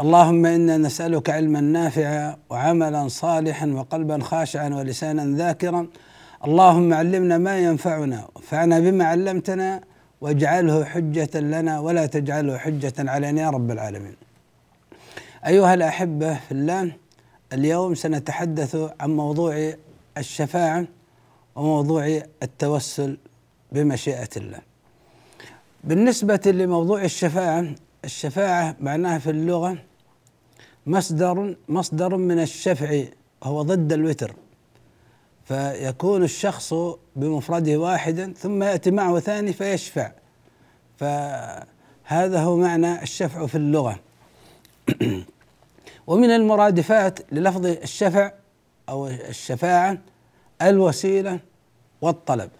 اللهم إنا نسألك علما نافعا وعملا صالحا وقلبا خاشعا ولسانا ذاكرا. اللهم علمنا ما ينفعنا وانفعنا بما علمتنا واجعله حجة لنا ولا تجعله حجة علينا يا رب العالمين. أيها الأحبة في الله اليوم سنتحدث عن موضوع الشفاعة وموضوع التوسل بمشيئة الله. بالنسبة لموضوع الشفاعة، الشفاعة معناها في اللغة مصدر مصدر من الشفع وهو ضد الوتر. فيكون الشخص بمفرده واحدا ثم يأتي معه ثاني فيشفع. فهذا هو معنى الشفع في اللغة. ومن المرادفات للفظ الشفع أو الشفاعة الوسيلة والطلب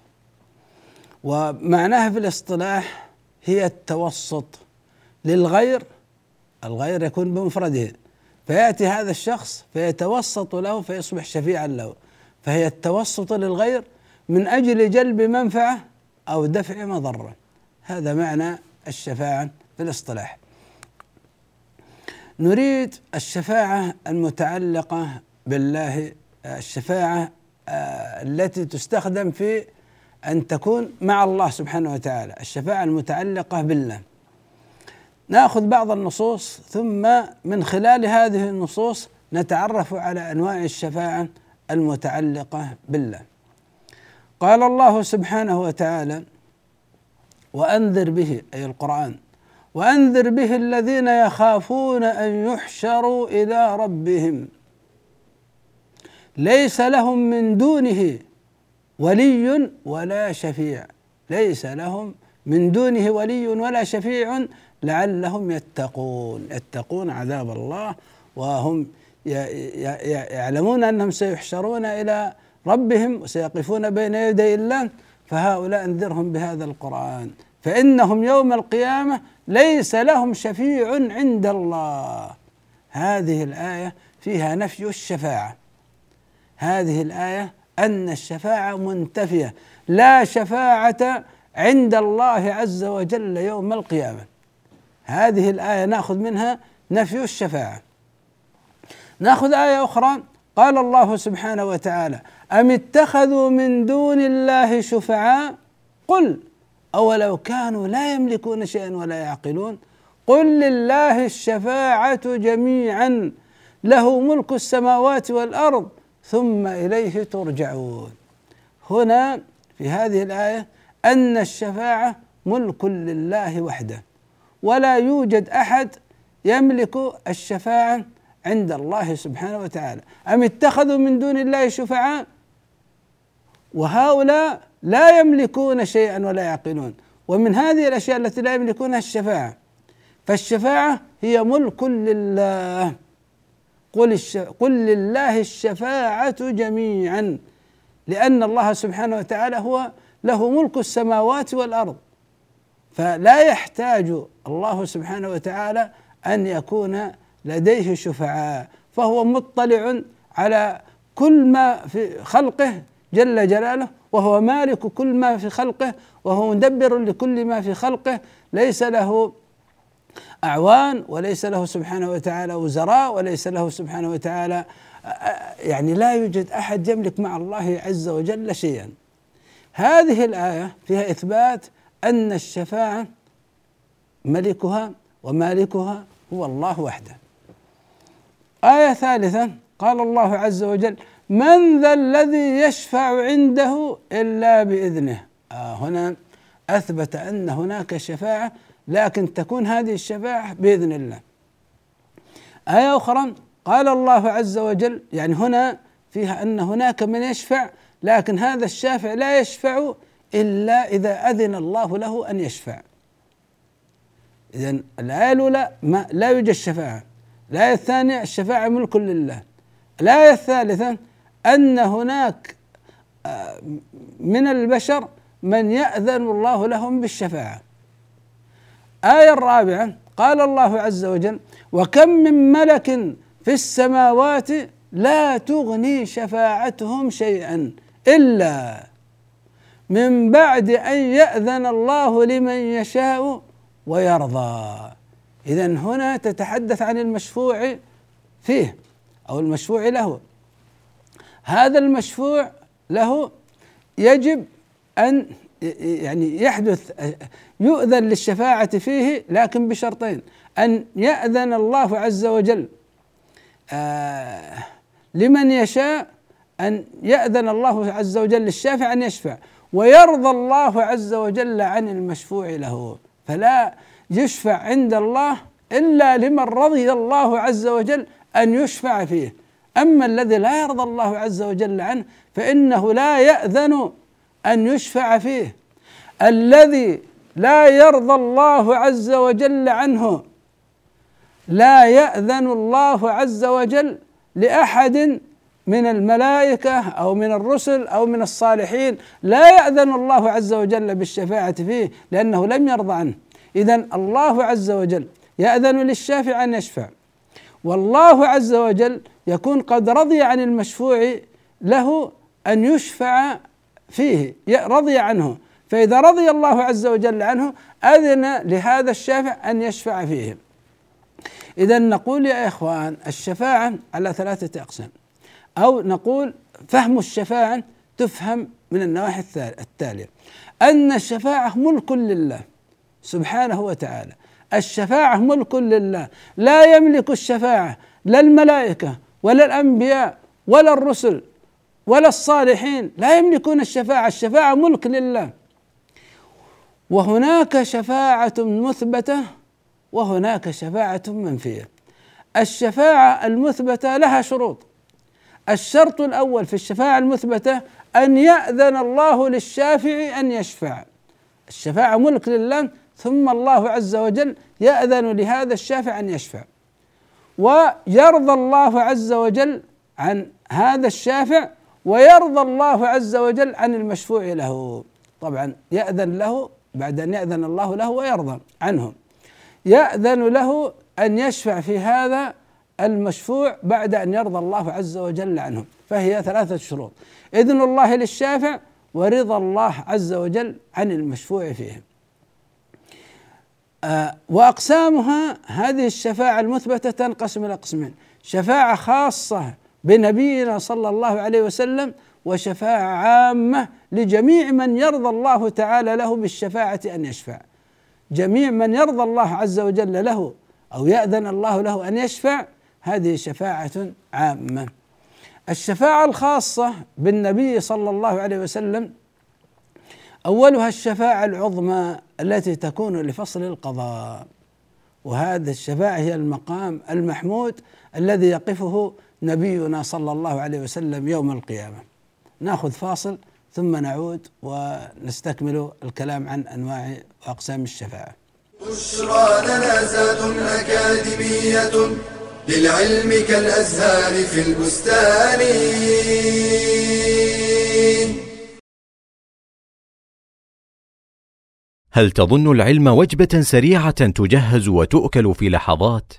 ومعناها في الاصطلاح هي التوسط للغير الغير يكون بمفرده فيأتي هذا الشخص فيتوسط له فيصبح شفيعا له. فهي التوسط للغير من أجل جلب منفعة أو دفع مضره هذا معنى الشفاعة في الاصطلاح. نريد الشفاعة المتعلقة بالله الشفاعة التي تستخدم في أن تكون مع الله سبحانه وتعالى. الشفاعة المتعلقة بالله. ناخذ بعض النصوص ثم من خلال هذه النصوص نتعرف على أنواع الشفاعة المتعلقة بالله. قال الله سبحانه وتعالى وأنذر به أي القرآن وأنذر به الذين يخافون أن يحشروا إلى ربهم. ليس لهم من دونه ولي ولا شفيع. ليس لهم من دونه ولي ولا شفيع لعلهم يتقون. يتقون عذاب الله وهم يعلمون أنهم سيحشرون إلى ربهم وسيقفون بين يدي الله فهؤلاء انذرهم بهذا القرآن. فإنهم يوم القيامة ليس لهم شفيع عند الله. هذه الآية فيها نفي الشفاعة. هذه الآية أن الشفاعة منتفية. لا شفاعة عند الله عز وجل يوم القيامة. هذه الآية نأخذ منها نفي الشفاعة. نأخذ آية أخرى قال الله سبحانه وتعالى ام اتخذوا من دون الله شفعاء؟ قل اولو كانوا لا يملكون شيئا ولا يعقلون؟ قل لله الشفاعه جميعا له ملك السماوات والارض ثم اليه ترجعون. هنا في هذه الآية ان الشفاعه ملك لله وحده. ولا يوجد أحد يملك الشفاعة عند الله سبحانه وتعالى. أم اتخذوا من دون الله شفعاء؟ وهؤلاء لا يملكون شيئا ولا يعقلون. ومن هذه الأشياء التي لا يملكونها الشفاعة. فالشفاعة هي ملك لله. قل الش... قل لله الشفاعة جميعا. لأن الله سبحانه وتعالى هو له ملك السماوات والأرض. فلا يحتاج الله سبحانه وتعالى أن يكون لديه شفعاء. فهو مطلع على كل ما في خلقه جل جلاله وهو مالك كل ما في خلقه وهو مدبر لكل ما في خلقه. ليس له أعوان وليس له سبحانه وتعالى وزراء وليس له سبحانه وتعالى يعني لا يوجد أحد يملك مع الله عز وجل شيئا. هذه الآية فيها إثبات أن الشفاعة ملكها ومالكها هو الله وحده. آية ثالثة قال الله عز وجل من ذا الذي يشفع عنده إلا بإذنه. آه هنا أثبت أن هناك شفاعة لكن تكون هذه الشفاعة بإذن الله. آية أخرى قال الله عز وجل يعني هنا فيها أن هناك من يشفع لكن هذا الشافع لا يشفع إلا إذا أذن الله له أن يشفع. إذا الآية الأولى ما لا يوجد شفاعة الآية الثانية الشفاعة ملك لله. الآية الثالثة أن هناك آه، من البشر من يأذن الله لهم بالشفاعة. آية الرابعة قال الله عز وجل وكم من ملك في السماوات لا تغني شفاعتهم شيئا إلا من بعد أن يأذن الله لمن يشاء ويرضى. إذا هنا تتحدث عن المشفوع فيه أو المشفوع له. هذا المشفوع له يجب أن يعني يحدث يؤذن للشفاعة فيه لكن بشرطين. أن يأذن الله عز وجل آه لمن يشاء أن يأذن الله عز وجل للشافع أن يشفع. ويرضى الله عز وجل عن المشفوع له. فلا يشفع عند الله إلا لمن رضي الله عز وجل أن يشفع فيه. أما الذي لا يرضى الله عز وجل عنه فإنه لا يأذن أن يشفع فيه. الذي لا يرضى الله عز وجل عنه لا يأذن الله عز وجل لأحد من الملائكة أو من الرسل أو من الصالحين. لا يأذن الله عز وجل بالشفاعة فيه لأنه لم يرضى عنه. إذا الله عز وجل يأذن للشافع أن يشفع. والله عز وجل يكون قد رضي عن المشفوع له أن يشفع فيه رضي عنه. فإذا رضي الله عز وجل عنه أذن لهذا الشافع أن يشفع فيه. إذا نقول يا إخوان الشفاعة على ثلاثة أقسام. أو نقول فهم الشفاعة تفهم من النواحي التالية. أن الشفاعة ملك لله سبحانه وتعالى. الشفاعة ملك لله. لا يملك الشفاعة لا الملائكة ولا الأنبياء ولا الرسل ولا الصالحين. لا يملكون الشفاعة. الشفاعة ملك لله. وهناك شفاعة مثبتة وهناك شفاعة منفية. الشفاعة المثبتة لها شروط. الشرط الأول في الشفاعة المثبتة أن يأذن الله للشافع أن يشفع. الشفاعة ملك لله ثم الله عز وجل يأذن لهذا الشافع أن يشفع. ويرضى الله عز وجل عن هذا الشافع ويرضى الله عز وجل عن المشفوع له. طبعا يأذن له بعد أن يأذن الله له ويرضى عنه. يأذن له أن يشفع في هذا المشفوع بعد أن يرضى الله عز وجل عنه فهي ثلاثة شروط. إذن الله للشافع ورضا الله عز وجل عن المشفوع فيه آه وأقسامها هذه الشفاعة المثبتة تنقسم إلى قسمين. شفاعة خاصة بنبينا صلى الله عليه وسلم وشفاعة عامة لجميع من يرضى الله تعالى له بالشفاعة أن يشفع. جميع من يرضى الله عز وجل له أو يأذن الله له أن يشفع هذه شفاعة عامة. الشفاعة الخاصة بالنبي صلى الله عليه وسلم أولها الشفاعة العظمى التي تكون لفصل القضاء وهذه الشفاعة هي المقام المحمود الذي يقفه نبينا صلى الله عليه وسلم يوم القيامة. نأخذ فاصل ثم نعود ونستكمل الكلام عن أنواع وأقسام الشفاعة. بشرى أكاديمية للعلم كالأزهار في البستان. هل تظن العلم وجبة سريعة تجهز وتؤكل في لحظات؟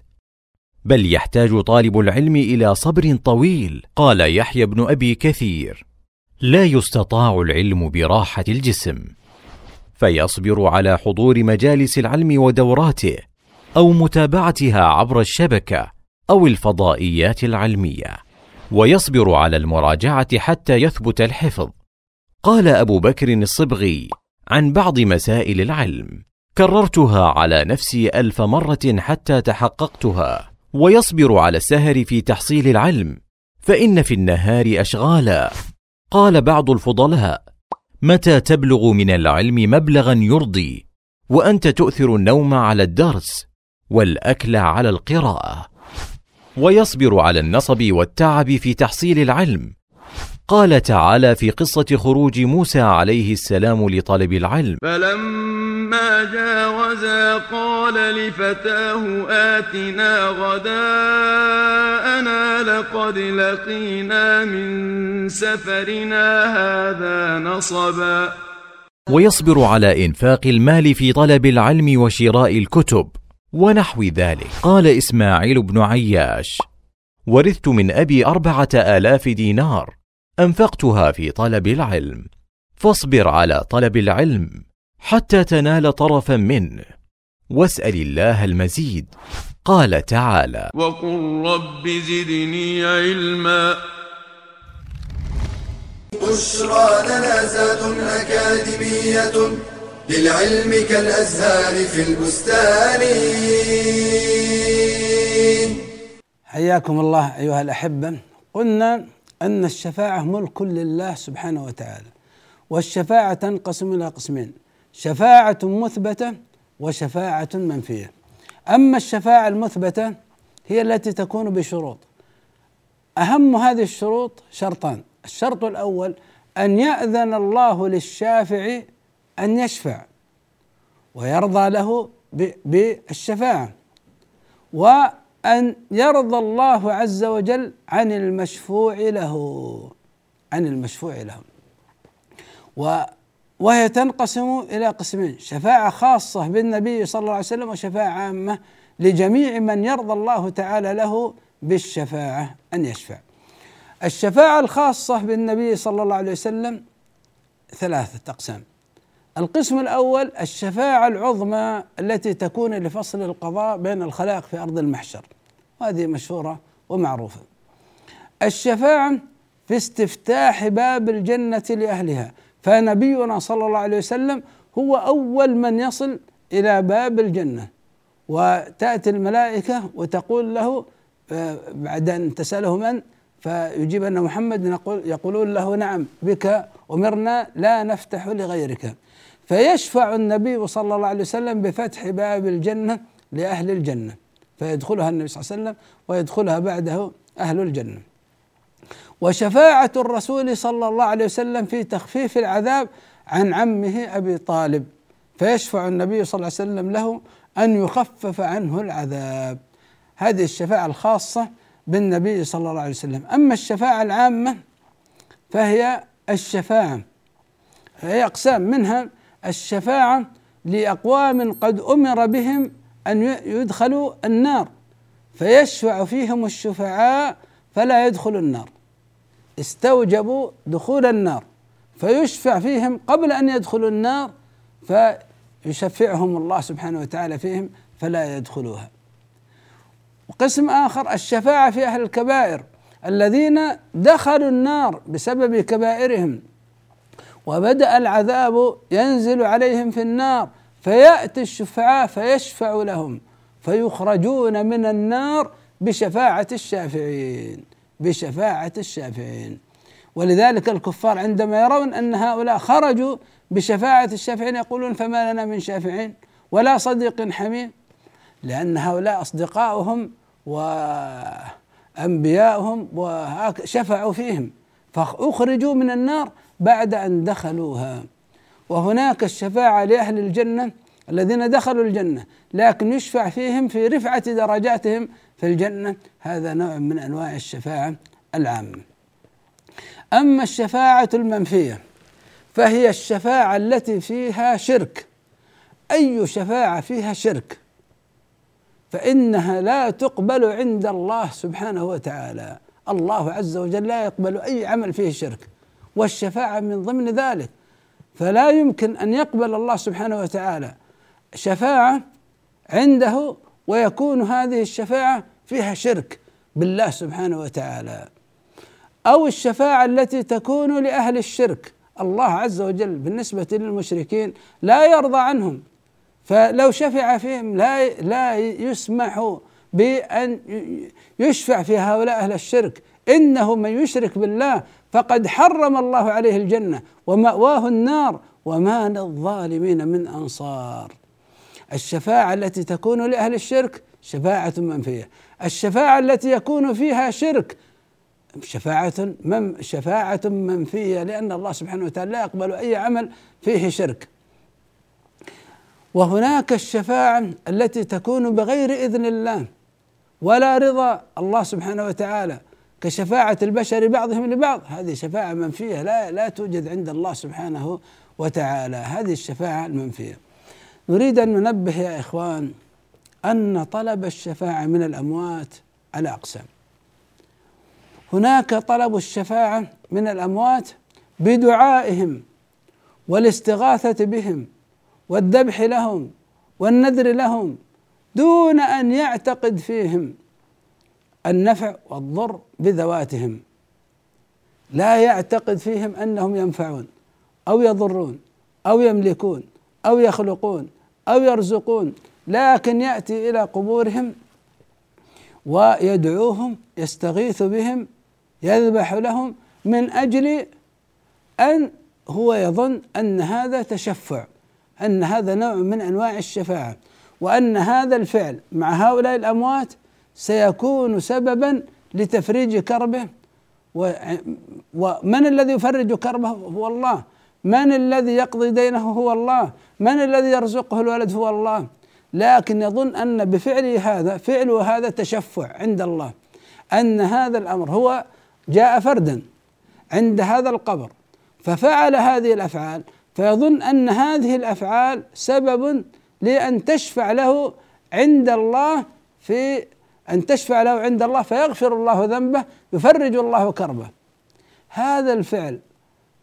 بل يحتاج طالب العلم إلى صبر طويل، قال يحيى بن أبي كثير: لا يستطاع العلم براحة الجسم، فيصبر على حضور مجالس العلم ودوراته، أو متابعتها عبر الشبكة، أو الفضائيات العلمية، ويصبر على المراجعة حتى يثبت الحفظ. قال أبو بكر الصبغي: عن بعض مسائل العلم كررتها على نفسي ألف مرة حتى تحققتها ويصبر على السهر في تحصيل العلم فإن في النهار اشغالا قال بعض الفضلاء متى تبلغ من العلم مبلغا يرضي وأنت تؤثر النوم على الدرس والأكل على القراءة ويصبر على النصب والتعب في تحصيل العلم. قال تعالى في قصة خروج موسى عليه السلام لطلب العلم. فلما جاوزا قال لفتاه آتنا غداءنا لقد لقينا من سفرنا هذا نصبا. ويصبر على إنفاق المال في طلب العلم وشراء الكتب. ونحو ذلك. قال إسماعيل بن عياش ورثت من أبي أربعة آلاف دينار أنفقتها في طلب العلم. فاصبر على طلب العلم حتى تنال طرفا منه واسأل الله المزيد. قال تعالى وقل رب زدني علما. بشرى لنا زاد أكاديمية. للعلم كالأزهار في البستان. حياكم الله أيها الأحبة. قلنا أن الشفاعة ملك لله سبحانه وتعالى والشفاعة تنقسم إلى قسمين شفاعة مثبتة وشفاعة منفية. أما الشفاعة المثبتة هي التي تكون بشروط. أهم هذه الشروط شرطان. الشرط الأول أن يأذن الله للشافع أن يشفع ويرضى له بالشفاعة وأن يرضى الله عز وجل عن المشفوع له عن المشفوع له. وهي تنقسم إلى قسمين شفاعة خاصة بالنبي صلى الله عليه وسلم وشفاعة عامة لجميع من يرضى الله تعالى له بالشفاعة أن يشفع. الشفاعة الخاصة بالنبي صلى الله عليه وسلم ثلاثة أقسام. القسم الأول الشفاعة العظمى التي تكون لفصل القضاء بين الخلائق في أرض المحشر. وهذه مشهورة ومعروفة. الشفاعة في استفتاح باب الجنة لأهلها. فنبينا صلى الله عليه وسلم هو أول من يصل إلى باب الجنة. وتأتي الملائكة وتقول له بعد أن تسأله من؟ فيجيب أن محمد يقول يقولون له نعم بك أمرنا لا نفتح لغيرك. فيشفع النبي صلى الله عليه وسلم بفتح باب الجنة لأهل الجنة فيدخلها النبي صلى الله عليه وسلم ويدخلها بعده أهل الجنة. وشفاعة الرسول صلى الله عليه وسلم في تخفيف العذاب عن عمه أبي طالب فيشفع النبي صلى الله عليه وسلم له أن يخفف عنه العذاب. هذه الشفاعة الخاصة بالنبي صلى الله عليه وسلم. أما الشفاعة العامة فهي الشفاعة هي أقسام منها الشفاعة لأقوام قد أمر بهم أن يدخلوا النار فيشفع فيهم الشفعاء فلا يدخلوا النار. استوجبوا دخول النار فيشفع فيهم قبل أن يدخلوا النار فيشفعهم الله سبحانه وتعالى فيهم فلا يدخلوها. وقسم آخر الشفاعة في أهل الكبائر الذين دخلوا النار بسبب كبائرهم. وبدأ العذاب ينزل عليهم في النار فيأتي الشفعاء فيشفع لهم فيخرجون من النار بشفاعة الشافعين بشفاعة الشافعين. ولذلك الكفار عندما يرون أن هؤلاء خرجوا بشفاعة الشافعين يقولون فما لنا من شافعين ولا صديق حميم لأن هؤلاء أصدقاؤهم وأنبياؤهم وشفعوا فيهم فأخرجوا من النار بعد أن دخلوها. وهناك الشفاعة لأهل الجنة الذين دخلوا الجنة لكن يشفع فيهم في رفعة درجاتهم في الجنة. هذا نوع من أنواع الشفاعة العامة. أما الشفاعة المنفية فهي الشفاعة التي فيها شرك. أي شفاعة فيها شرك؟ فإنها لا تقبل عند الله سبحانه وتعالى. الله عز وجل لا يقبل أي عمل فيه شرك. والشفاعة من ضمن ذلك. فلا يمكن أن يقبل الله سبحانه وتعالى شفاعة عنده ويكون هذه الشفاعة فيها شرك بالله سبحانه وتعالى. أو الشفاعة التي تكون لأهل الشرك. الله عز وجل بالنسبة للمشركين لا يرضى عنهم. فلو شفع فيهم لا لا يسمح بأن يشفع في هؤلاء أهل الشرك. إنه من يشرك بالله فقد حرم الله عليه الجنة ومأواه النار وما للظالمين من أنصار. الشفاعة التي تكون لأهل الشرك شفاعة منفية. الشفاعة التي يكون فيها شرك شفاعة من شفاعة منفية لأن الله سبحانه وتعالى لا يقبل أي عمل فيه شرك. وهناك الشفاعة التي تكون بغير إذن الله ولا رضا الله سبحانه وتعالى. كشفاعة البشر بعضهم لبعض. هذه شفاعة منفية لا لا توجد عند الله سبحانه وتعالى. هذه الشفاعة المنفية. نريد أن ننبه يا إخوان أن طلب الشفاعة من الأموات على أقسام هناك طلب الشفاعة من الأموات بدعائهم والاستغاثة بهم والذبح لهم والنذر لهم دون أن يعتقد فيهم. النفع والضر بذواتهم. لا يعتقد فيهم أنهم ينفعون أو يضرون أو يملكون أو يخلقون أو يرزقون لكن يأتي إلى قبورهم ويدعوهم يستغيث بهم يذبح لهم من أجل أن هو يظن أن هذا تشفع أن هذا نوع من أنواع الشفاعة وأن هذا الفعل مع هؤلاء الأموات سيكون سببا لتفريج كربه. ومن الذي يفرج كربه؟ هو الله. من الذي يقضي دينه؟ هو الله. من الذي يرزقه الولد؟ هو الله. لكن يظن أن بفعله هذا فعله هذا تشفع عند الله. أن هذا الأمر هو جاء فردا عند هذا القبر. ففعل هذه الأفعال فيظن أن هذه الأفعال سبب لأن تشفع له عند الله في أن تشفع له عند الله فيغفر الله ذنبه يفرج الله كربه. هذا الفعل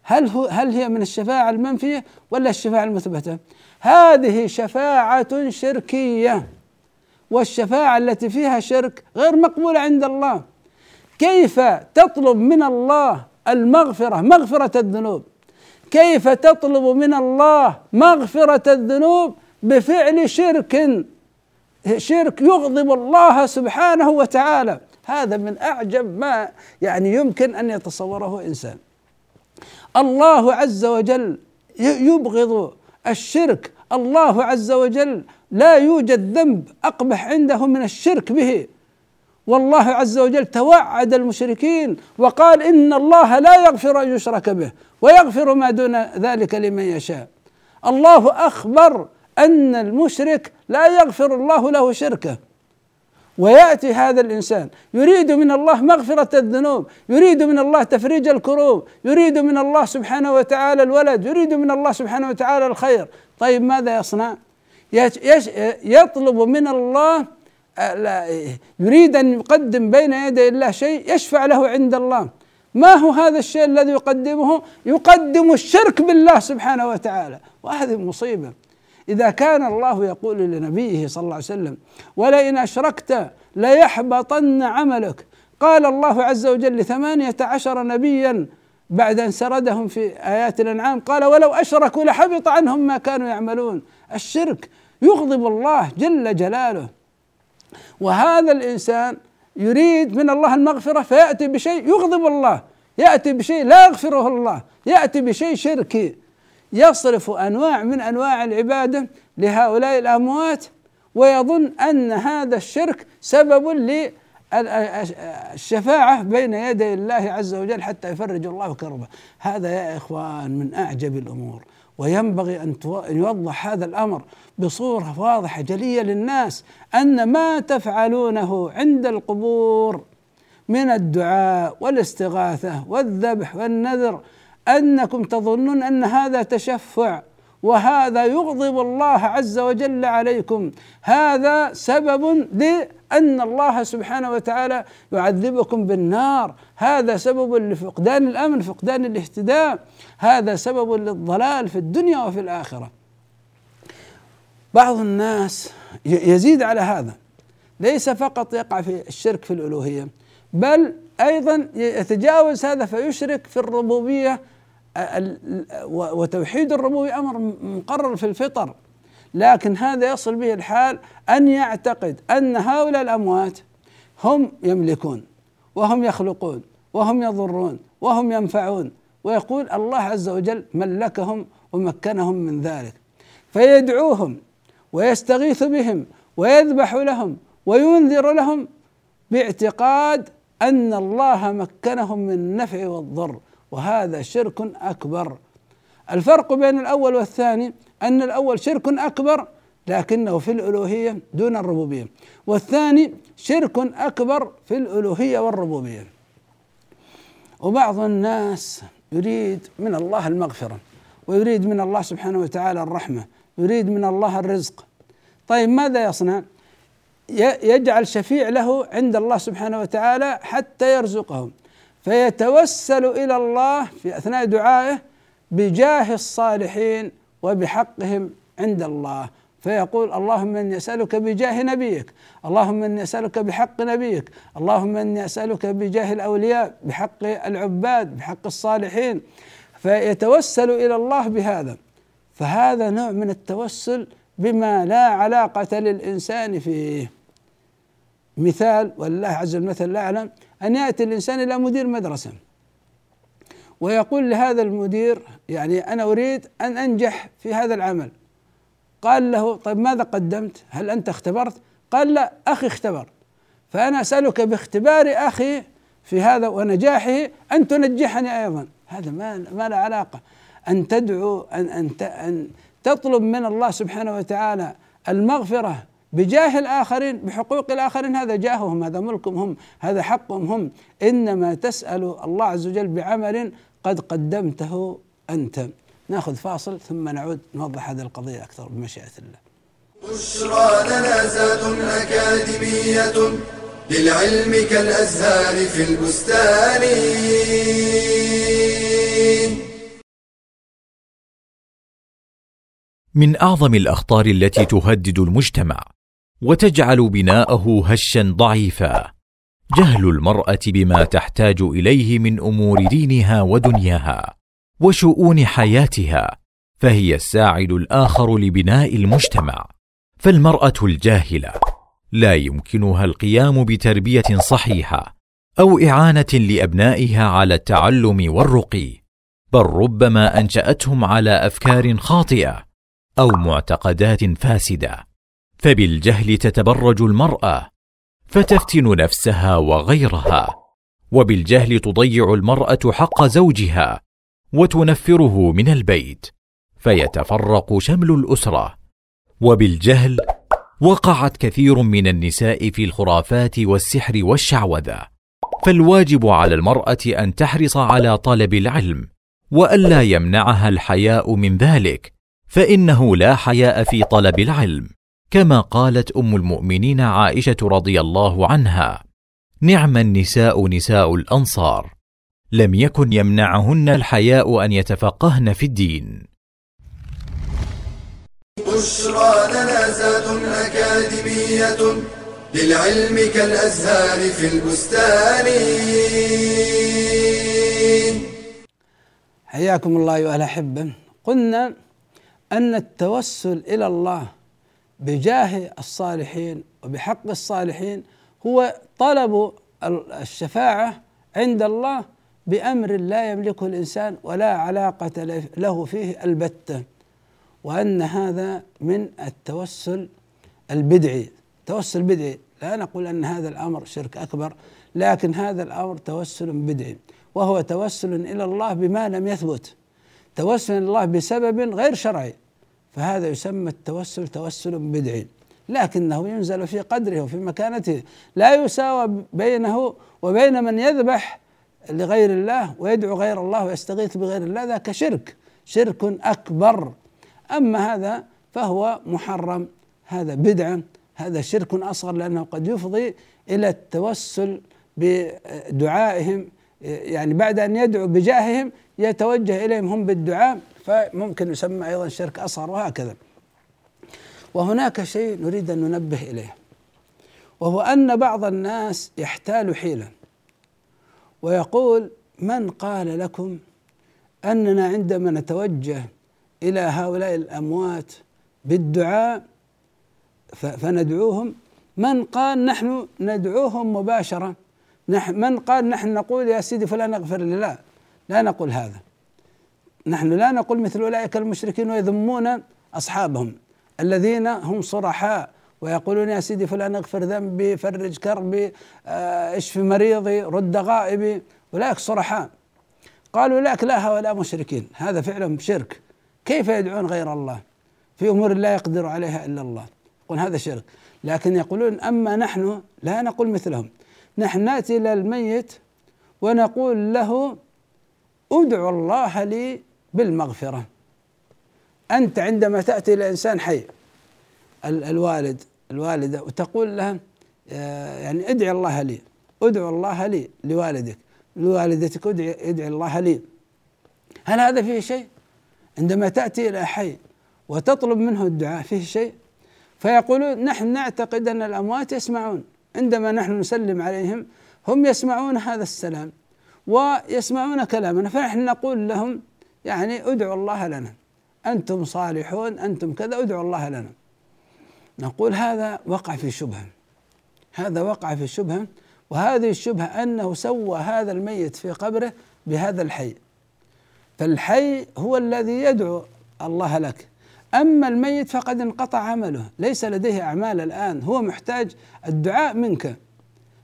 هل هو هل هي من الشفاعة المنفية ولا الشفاعة المثبتة؟ هذه شفاعة شركية والشفاعة التي فيها شرك غير مقبولة عند الله. كيف تطلب من الله المغفرة مغفرة الذنوب؟ كيف تطلب من الله مغفرة الذنوب بفعل شرك شرك يغضب الله سبحانه وتعالى. هذا من أعجب ما يعني يمكن أن يتصوره إنسان. الله عز وجل يبغض الشرك. الله عز وجل لا يوجد ذنب أقبح عنده من الشرك به. والله عز وجل توعد المشركين وقال إن الله لا يغفر أن يشرك به ويغفر ما دون ذلك لمن يشاء. الله أخبر أن المشرك لا يغفر الله له شركه. ويأتي هذا الإنسان يريد من الله مغفرة الذنوب يريد من الله تفريج الكروب يريد من الله سبحانه وتعالى الولد يريد من الله سبحانه وتعالى الخير. طيب ماذا يصنع؟ يطلب من الله يريد أن يقدم بين يدي الله شيء يشفع له عند الله. ما هو هذا الشيء الذي يقدمه؟ يقدم الشرك بالله سبحانه وتعالى. وهذه مصيبة. إذا كان الله يقول لنبيه صلى الله عليه وسلم ولئن أشركت ليحبطن عملك. قال الله عز وجل لثمانية عشر نبيا بعد أن سردهم في آيات الأنعام قال ولو أشركوا لحبط عنهم ما كانوا يعملون. الشرك يغضب الله جل جلاله. وهذا الإنسان يريد من الله المغفرة فيأتي بشيء يغضب الله يأتي بشيء لا يغفره الله يأتي بشيء شركي. يصرف أنواع من أنواع العبادة لهؤلاء الأموات ويظن أن هذا الشرك سبب للشفاعة بين يدي الله عز وجل حتى يفرج الله كربه. هذا يا إخوان من أعجب الأمور وينبغي أن يوضح هذا الأمر بصورة واضحة جلية للناس أن ما تفعلونه عند القبور من الدعاء والاستغاثة والذبح والنذر أنكم تظنون أن هذا تشفع وهذا يغضب الله عز وجل عليكم. هذا سبب لأن الله سبحانه وتعالى يعذبكم بالنار. هذا سبب لفقدان الأمن فقدان الاهتداء. هذا سبب للضلال في الدنيا وفي الآخرة. بعض الناس يزيد على هذا. ليس فقط يقع في الشرك في الألوهية بل أيضا يتجاوز هذا فيشرك في الربوبية وتوحيد الربوبية أمر مقرر في الفطر لكن هذا يصل به الحال أن يعتقد أن هؤلاء الأموات هم يملكون وهم يخلقون وهم يضرون وهم ينفعون ويقول الله عز وجل ملكهم ومكنهم من ذلك. فيدعوهم ويستغيث بهم ويذبح لهم وينذر لهم باعتقاد أن الله مكنهم من النفع والضر. وهذا شرك أكبر. الفرق بين الأول والثاني أن الأول شرك أكبر لكنه في الألوهية دون الربوبية. والثاني شرك أكبر في الألوهية والربوبية. وبعض الناس يريد من الله المغفرة ويريد من الله سبحانه وتعالى الرحمة يريد من الله الرزق. طيب ماذا يصنع؟ يجعل شفيع له عند الله سبحانه وتعالى حتى يرزقهم فيتوسل إلى الله في أثناء دعائه بجاه الصالحين وبحقهم عند الله. فيقول اللهم إني أسألك بجاه نبيك، اللهم إني أسألك بحق نبيك، اللهم إني أسألك بجاه الأولياء، بحق العباد، بحق الصالحين، فيتوسل إلى الله بهذا، فهذا نوع من التوسل بما لا علاقة للإنسان فيه. مثال والله عز وجل مثل الاعلى أن يأتي الإنسان إلى مدير مدرسة. ويقول لهذا المدير يعني أنا أريد أن أنجح في هذا العمل. قال له طيب ماذا قدمت؟ هل أنت اختبرت؟ قال لا أخي اختبر. فأنا أسألك باختبار أخي في هذا ونجاحه أن تنجحني أيضا. هذا ما ما له علاقة. أن تدعو أن أن أن تطلب من الله سبحانه وتعالى المغفرة بجاه الآخرين بحقوق الآخرين هذا جاههم هذا ملكهم هم هذا حقهم هم. إنما تسأل الله عز وجل بعمل قد قدمته أنت. نأخذ فاصل ثم نعود نوضح هذه القضية أكثر بمشيئة الله. بشرى لنا زاد أكاديمية للعلم كالأزهار في البستان. من أعظم الأخطار التي تهدد المجتمع. وتجعل بناءه هشا ضعيفا. جهل المرأة بما تحتاج إليه من أمور دينها ودنياها وشؤون حياتها فهي الساعد الآخر لبناء المجتمع. فالمرأة الجاهلة لا يمكنها القيام بتربية صحيحة أو إعانة لأبنائها على التعلم والرقي بل ربما أنشأتهم على أفكار خاطئة أو معتقدات فاسدة. فبالجهل تتبرج المرأة فتفتن نفسها وغيرها. وبالجهل تضيع المرأة حق زوجها وتنفره من البيت فيتفرق شمل الأسرة. وبالجهل وقعت كثير من النساء في الخرافات والسحر والشعوذة. فالواجب على المرأة أن تحرص على طلب العلم وألا يمنعها الحياء من ذلك فإنه لا حياء في طلب العلم. كما قالت أم المؤمنين عائشة رضي الله عنها نعم النساء نساء الأنصار لم يكن يمنعهن الحياء أن يتفقهن في الدين. بشرى لنا زاد أكاديمية للعلم كالأزهار في البستان. حياكم الله ايها الاحبه قلنا أن التوسل إلى الله بجاه الصالحين وبحق الصالحين هو طلب الشفاعة عند الله بأمر لا يملكه الإنسان ولا علاقة له فيه البتة وأن هذا من التوسل البدعي. توسل بدعي لا نقول أن هذا الأمر شرك أكبر لكن هذا الأمر توسل بدعي وهو توسل إلى الله بما لم يثبت توسل إلى الله بسبب غير شرعي. فهذا يسمى التوسل توسل بدعي لكنه ينزل في قدره وفي مكانته لا يساوى بينه وبين من يذبح لغير الله ويدعو غير الله ويستغيث بغير الله ذاك شرك شرك أكبر. أما هذا فهو محرم هذا بدعة هذا شرك أصغر لأنه قد يفضي إلى التوسل بدعائهم يعني بعد أن يدعو بجاههم يتوجه إليهم هم بالدعاء فممكن يسمى أيضا شرك أصغر وهكذا. وهناك شيء نريد أن ننبه إليه وهو أن بعض الناس يحتال حيلا ويقول من قال لكم أننا عندما نتوجه إلى هؤلاء الأموات بالدعاء فندعوهم؟ من قال نحن ندعوهم مباشرة؟ من قال نحن نقول يا سيدي فلان اغفر لي؟ لا لا نقول هذا. نحن لا نقول مثل أولئك المشركين ويذمون أصحابهم الذين هم صرحاء ويقولون يا سيدي فلان اغفر ذنبي فرج كربي آه، اشف مريضي رد غائبي أولئك صرحاء. قالوا لك لا هؤلاء مشركين هذا فعلهم شرك. كيف يدعون غير الله؟ في أمور لا يقدر عليها إلا الله. يقول هذا شرك. لكن يقولون أما نحن لا نقول مثلهم. نحن نأتي إلى الميت ونقول له ادعو الله لي بالمغفرة. أنت عندما تأتي إلى إنسان حي الوالد الوالدة وتقول لها آه، يعني ادعي الله لي ادعو الله لي لوالدك. لوالدتك ادعي ادعي الله لي. هل هذا فيه شيء؟ عندما تأتي إلى حي وتطلب منه الدعاء فيه شيء؟ فيقولون نحن نعتقد أن الأموات يسمعون. عندما نحن نسلم عليهم هم يسمعون هذا السلام ويسمعون كلامنا. فنحن نقول لهم يعني ادعوا الله لنا. أنتم صالحون أنتم كذا ادعوا الله لنا. نقول هذا وقع في شبهة. هذا وقع في شبهة وهذه الشبهة أنه سوى هذا الميت في قبره بهذا الحي. فالحي هو الذي يدعو الله لك. أما الميت فقد انقطع عمله. ليس لديه أعمال الآن. هو محتاج الدعاء منك.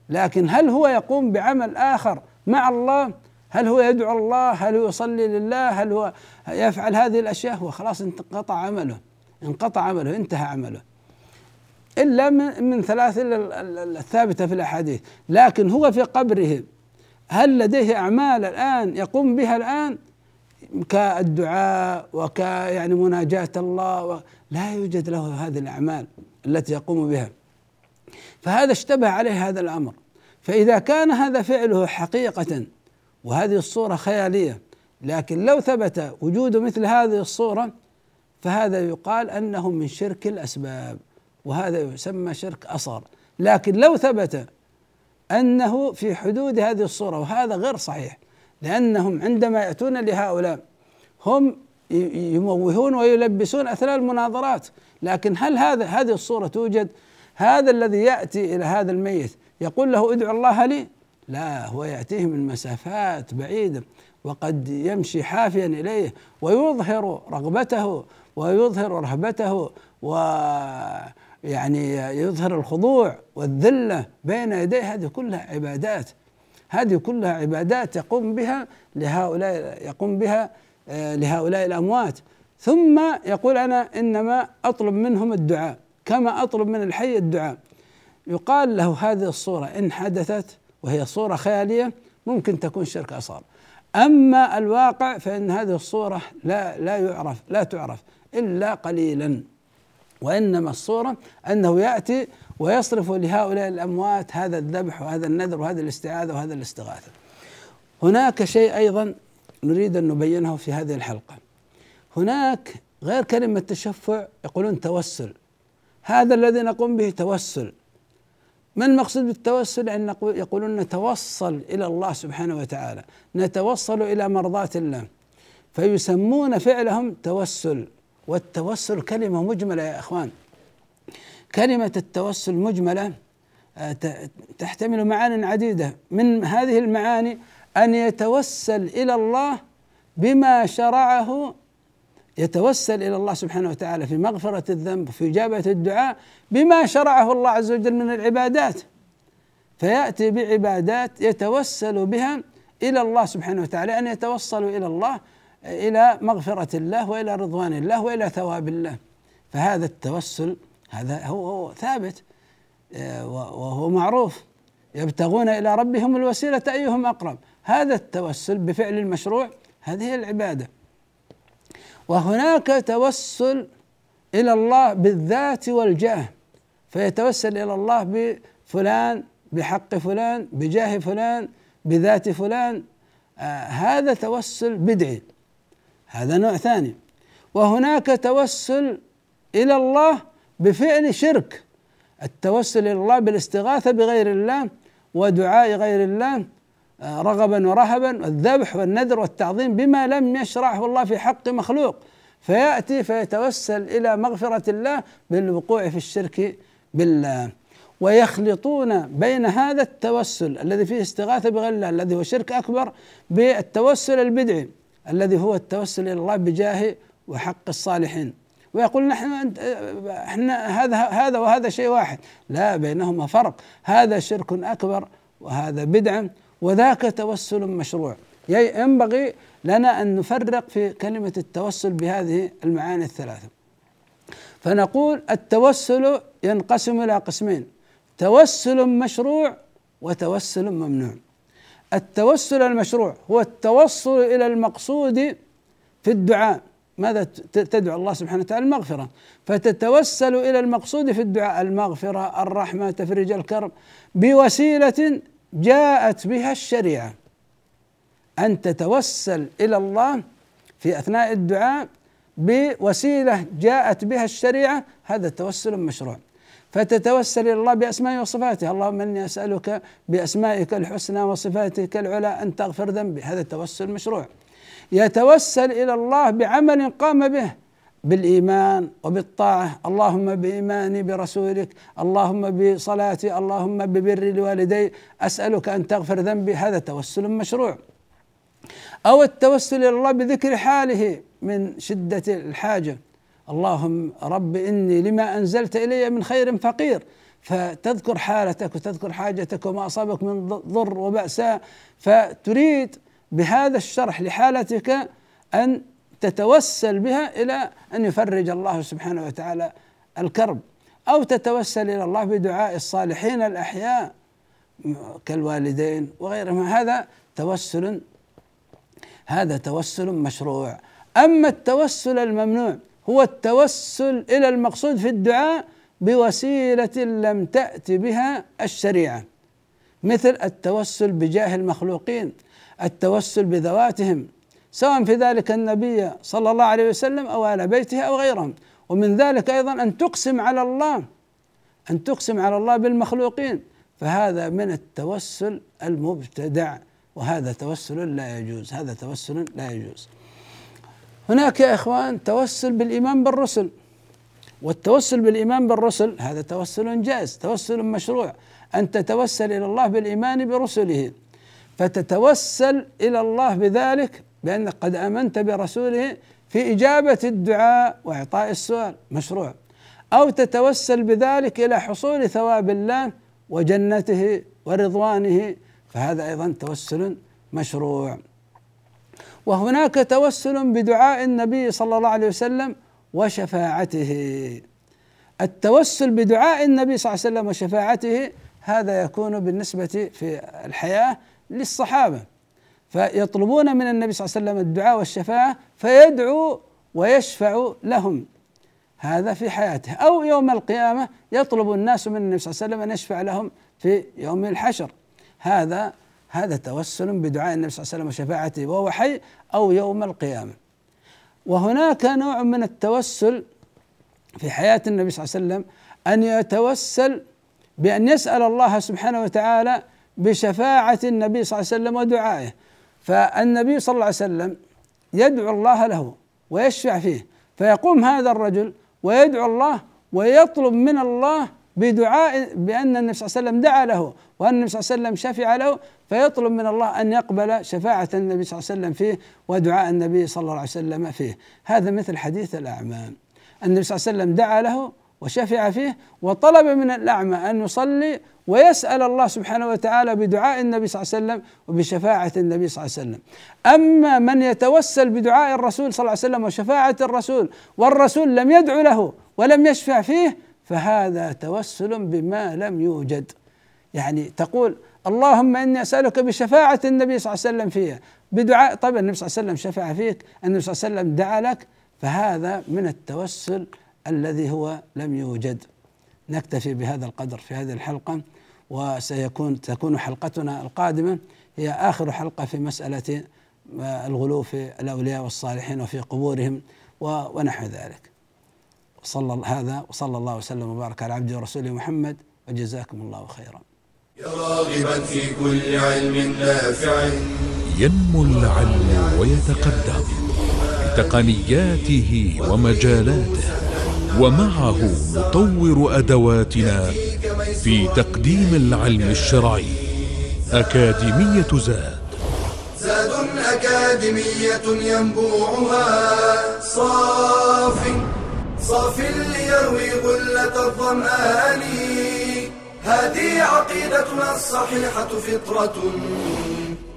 لكن هل هو يقوم بعمل آخر مع الله؟ هل هو يدعو الله؟ هل هو يصلي لله؟ هل هو يفعل هذه الأشياء؟ هو خلاص انقطع عمله. انقطع عمله انتهى عمله. إلا من ثلاث الثابتة في الأحاديث. لكن هو في قبره. هل لديه أعمال الآن يقوم بها الآن؟ كالدعاء وك يعني مناجاة الله لا يوجد له هذه الأعمال التي يقوم بها. فهذا اشتبه عليه هذا الأمر. فإذا كان هذا فعله حقيقة وهذه الصورة خيالية لكن لو ثبت وجود مثل هذه الصورة فهذا يقال أنه من شرك الأسباب وهذا يسمى شرك أصغر. لكن لو ثبت أنه في حدود هذه الصورة وهذا غير صحيح لأنهم عندما يأتون لهؤلاء هم يموهون ويلبسون أثناء المناظرات. لكن هل هذا هذه الصورة توجد؟ هذا الذي يأتي إلى هذا الميت يقول له ادعو الله لي؟ لا هو يأتيه من مسافات بعيدة وقد يمشي حافيا إليه ويظهر رغبته ويظهر رهبته و يعني يظهر الخضوع والذلة بين يديه. هذه كلها عبادات. هذه كلها عبادات يقوم بها لهؤلاء يقوم بها آه، لهؤلاء الأموات. ثم يقول أنا إنما أطلب منهم الدعاء كما أطلب من الحي الدعاء. يقال له هذه الصورة إن حدثت وهي صورة خياليه ممكن تكون شرك أصغر أما الواقع فإن هذه الصورة لا لا يعرف لا تعرف إلا قليلا وإنما الصورة أنه يأتي ويصرف لهؤلاء الأموات هذا الذبح وهذا النذر وهذه الاستعاذة وهذا الاستغاثة. هناك شيء أيضا نريد أن نبينه في هذه الحلقة. هناك غير كلمة تشفع يقولون توسل. هذا الذي نقوم به توسل. ما المقصود بالتوسل؟ أن يقولون نتوصل إلى الله سبحانه وتعالى، نتوصل إلى مرضاة الله. فيسمون فعلهم توسل والتوسل كلمة مجملة يا إخوان كلمة التوسل مجملة آه، تحتمل معان عديدة من هذه المعاني أن يتوسل إلى الله بما شرعه يتوسل إلى الله سبحانه وتعالى في مغفرة الذنب في إجابة الدعاء بما شرعه الله عز وجل من العبادات. فيأتي بعبادات يتوسل بها إلى الله سبحانه وتعالى أن يتوصلوا إلى الله إلى مغفرة الله وإلى رضوان الله وإلى ثواب الله. فهذا التوسل هذا هو, ثابت آه، وهو معروف. يبتغون إلى ربهم الوسيلة أيهم أقرب؟ هذا التوسل بفعل المشروع هذه العبادة. وهناك توسل إلى الله بالذات والجاه. فيتوسل إلى الله بفلان بحق فلان بجاه فلان بذات فلان. آه هذا توسل بدعي. هذا نوع ثاني. وهناك توسل إلى الله بفعل شرك. التوسل إلى الله بالاستغاثة بغير الله ودعاء غير الله رغبا ورهبا والذبح والنذر والتعظيم بما لم يشرعه الله في حق مخلوق. فيأتي فيتوسل إلى مغفرة الله بالوقوع في الشرك بالله. ويخلطون بين هذا التوسل الذي فيه استغاثة بغير الله الذي هو شرك أكبر بالتوسل البدعي الذي هو التوسل إلى الله بجاه وحق الصالحين. ويقول نحن إحنا هذا هذا وهذا شيء واحد. لا بينهما فرق. هذا شرك أكبر وهذا بدعه وذاك توسل مشروع. ينبغي لنا أن نفرق في كلمة التوسل بهذه المعاني الثلاثة. فنقول التوسل ينقسم إلى قسمين توسل مشروع وتوسل ممنوع. التوسل المشروع هو التوصل إلى المقصود في الدعاء. ماذا تدعو الله سبحانه وتعالى؟ المغفرة. فتتوسل إلى المقصود في الدعاء المغفرة الرحمة تفريج الكرب. بوسيلة جاءت بها الشريعة أن تتوسل إلى الله في أثناء الدعاء بوسيلة جاءت بها الشريعة هذا توسل مشروع. فتتوسل إلى الله باسمائه وصفاته، اللهم إني أسألك بأسمائك الحسنى وصفاتك العلى أن تغفر ذنبي، هذا توسل مشروع. يتوسل إلى الله بعمل قام به. بالإيمان وبالطاعة. اللهم بإيماني برسولك اللهم بصلاتي اللهم ببر لوالدي أسألك أن تغفر ذنبي. هذا توسل مشروع. أو التوسل إلى الله بذكر حاله من شدة الحاجة. اللهم رب إني لما أنزلت إلي من خير فقير. فتذكر حالتك وتذكر حاجتك وما أصابك من ضر وبأساء فتريد بهذا الشرح لحالتك أن تتوسل بها إلى أن يفرج الله سبحانه وتعالى الكرب أو تتوسل إلى الله بدعاء الصالحين الأحياء كالوالدين وغيرهم. هذا توسل هذا توسل مشروع. أما التوسل الممنوع هو التوسل إلى المقصود في الدعاء بوسيلة لم تأت بها الشريعة مثل التوسل بجاه المخلوقين التوسل بذواتهم سواء في ذلك النبي صلى الله عليه وسلم أو آل بيته أو غيرهم. ومن ذلك أيضا أن تقسم على الله أن تقسم على الله بالمخلوقين. فهذا من التوسل المبتدع وهذا توسل لا يجوز هذا توسل لا يجوز. هناك يا إخوان توسل بالإيمان بالرسل. والتوسل بالإيمان بالرسل هذا توسل جائز توسل مشروع. أن تتوسل إلى الله بالإيمان برسله. فتتوسل إلى الله بذلك بانك قد آمنت برسوله في إجابة الدعاء وإعطاء السؤال. مشروع. أو تتوسل بذلك إلى حصول ثواب الله وجنته ورضوانه فهذا أيضا توسل مشروع. وهناك توسل بدعاء النبي صلى الله عليه وسلم وشفاعته. التوسل بدعاء النبي صلى الله عليه وسلم وشفاعته هذا يكون بالنسبة في الحياة للصحابة. فيطلبون من النبي صلى الله عليه وسلم الدعاء والشفاعة فيدعو ويشفع لهم. هذا في حياته. أو يوم القيامة يطلب الناس من النبي صلى الله عليه وسلم أن يشفع لهم في يوم الحشر. هذا هذا توسل بدعاء النبي صلى الله عليه وسلم وشفاعته وهو حي أو يوم القيامة. وهناك نوع من التوسل في حياة النبي صلى الله عليه وسلم أن يتوسل بأن يسأل الله سبحانه وتعالى بشفاعة النبي صلى الله عليه وسلم ودعائه. فالنبي صلى الله عليه وسلم يدعو الله له ويشفع فيه فيقوم هذا الرجل ويدعو الله ويطلب من الله بدعاء بأن النبي صلى الله عليه وسلم دعا له وأن النبي صلى الله عليه وسلم شفع له فيطلب من الله أن يقبل شفاعة النبي صلى الله عليه وسلم فيه ودعاء النبي صلى الله عليه وسلم فيه. هذا مثل حديث الأعمى. النبي صلى الله عليه وسلم دعا له وشفع فيه وطلب من الأعمى أن يصلي ويسأل الله سبحانه وتعالى بدعاء النبي صلى الله عليه وسلم وبشفاعة النبي صلى الله عليه وسلم. أما من يتوسل بدعاء الرسول صلى الله عليه وسلم وشفاعة الرسول والرسول لم يدع له ولم يشفع فيه فهذا توسل بما لم يوجد. يعني تقول اللهم إني أسألك بشفاعة النبي صلى الله عليه وسلم فيها بدعاء طبعا النبي صلى الله عليه وسلم شفع فيك النبي صلى الله عليه وسلم دعا لك فهذا من التوسل الذي هو لم يوجد. نكتفي بهذا القدر في هذه الحلقة وسيكون تكون حلقتنا القادمة هي آخر حلقة في مسألة الغلو في الأولياء والصالحين وفي قبورهم ونحو ذلك. صلى هذا وصلى الله وسلم وبارك على عبده ورسوله محمد وجزاكم الله خيرا. يا راغبا في كل علم نافع. ينمو العلم ويتقدم تقنياته ومجالاته. ومعه نطور أدواتنا في تقديم العلم الشرعي أكاديمية زاد. زاد أكاديمية ينبوعها صاف صاف ليروي غلة الظمآن. هذه عقيدتنا الصحيحة فطرة.